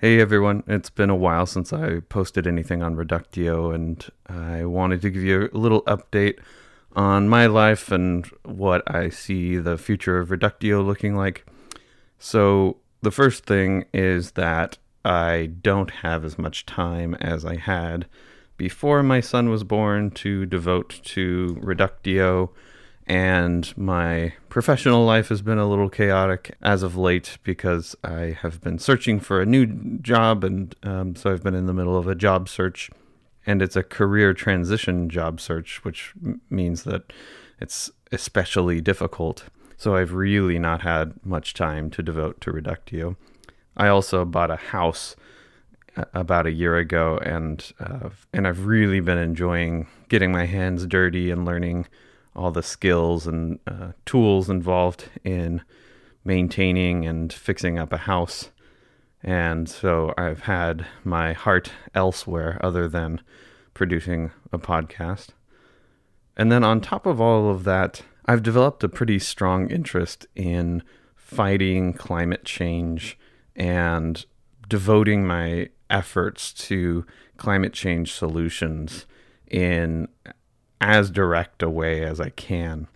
Hey everyone, it's been a while since I posted anything on Reductio, and I wanted to give you a little update on my life and what I see the future of Reductio looking like. So, the first thing is that I don't have as much time as I had before my son was born to devote to Reductio and my professional life has been a little chaotic as of late because I have been searching for a new job, and um, so I've been in the middle of a job search, and it's a career transition job search, which m- means that it's especially difficult. So I've really not had much time to devote to Reductio. I also bought a house uh, about a year ago, and uh, and I've really been enjoying getting my hands dirty and learning all the skills and uh, tools involved in maintaining and fixing up a house. And so I've had my heart elsewhere other than producing a podcast. And then on top of all of that, I've developed a pretty strong interest in fighting climate change and devoting my efforts to climate change solutions in as direct a way as I can.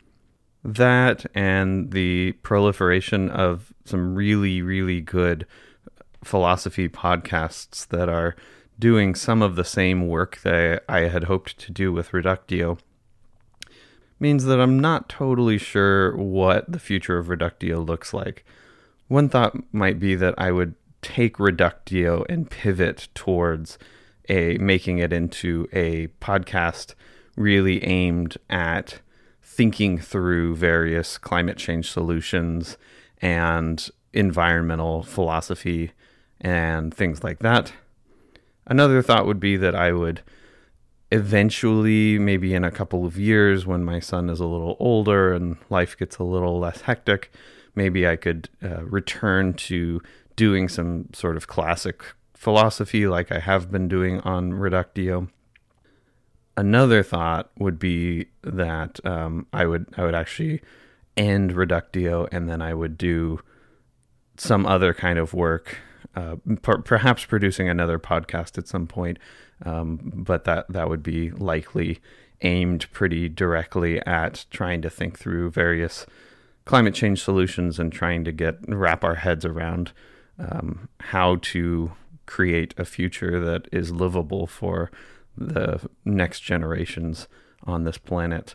That and the proliferation of some really, really good philosophy podcasts that are doing some of the same work that I had hoped to do with Reductio means that I'm not totally sure what the future of Reductio looks like. One thought might be that I would take Reductio and pivot towards a making it into a podcast really aimed at thinking through various climate change solutions and environmental philosophy and things like that. Another thought would be that I would eventually, maybe in a couple of years when my son is a little older and life gets a little less hectic, maybe I could uh, return to doing some sort of classic philosophy like I have been doing on Reductio another thought would be that um, I would I would actually end Reductio and then I would do some other kind of work, uh, per- perhaps producing another podcast at some point. Um, but that that would be likely aimed pretty directly at trying to think through various climate change solutions and trying to get wrap our heads around um, how to create a future that is livable for the next generations on this planet.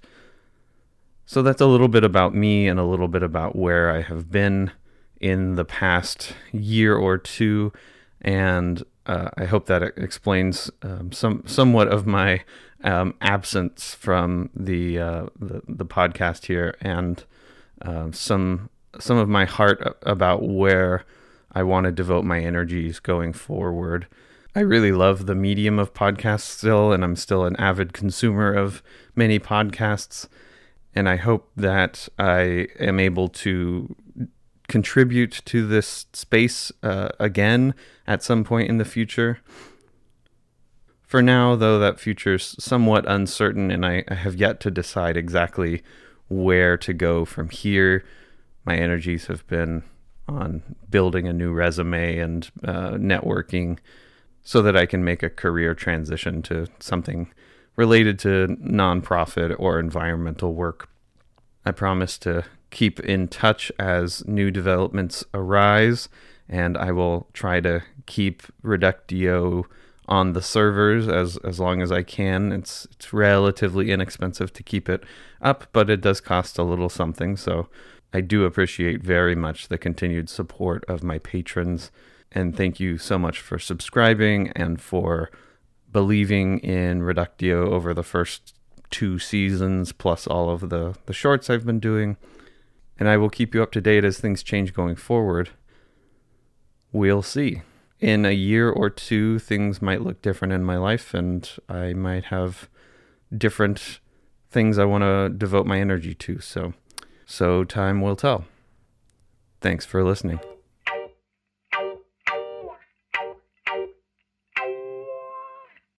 So that's a little bit about me and a little bit about where I have been in the past year or two, and uh, I hope that explains um, some somewhat of my um, absence from the, uh, the, the podcast here and uh, some some of my heart about where I want to devote my energies going forward. I really love the medium of podcasts still, and I'm still an avid consumer of many podcasts. And I hope that I am able to contribute to this space uh, again at some point in the future. For now, though, that future's somewhat uncertain, and I, I have yet to decide exactly where to go from here. My energies have been on building a new resume and uh, networking so that I can make a career transition to something related to nonprofit or environmental work. I promise to keep in touch as new developments arise, and I will try to keep Reductio on the servers as as long as I can. It's it's relatively inexpensive to keep it up, but it does cost a little something, so I do appreciate very much the continued support of my patrons and thank you so much for subscribing and for believing in Reductio over the first two seasons, plus all of the, the shorts I've been doing. And I will keep you up to date as things change going forward. We'll see. In a year or two, things might look different in my life, and I might have different things I want to devote my energy to. So, so time will tell. Thanks for listening.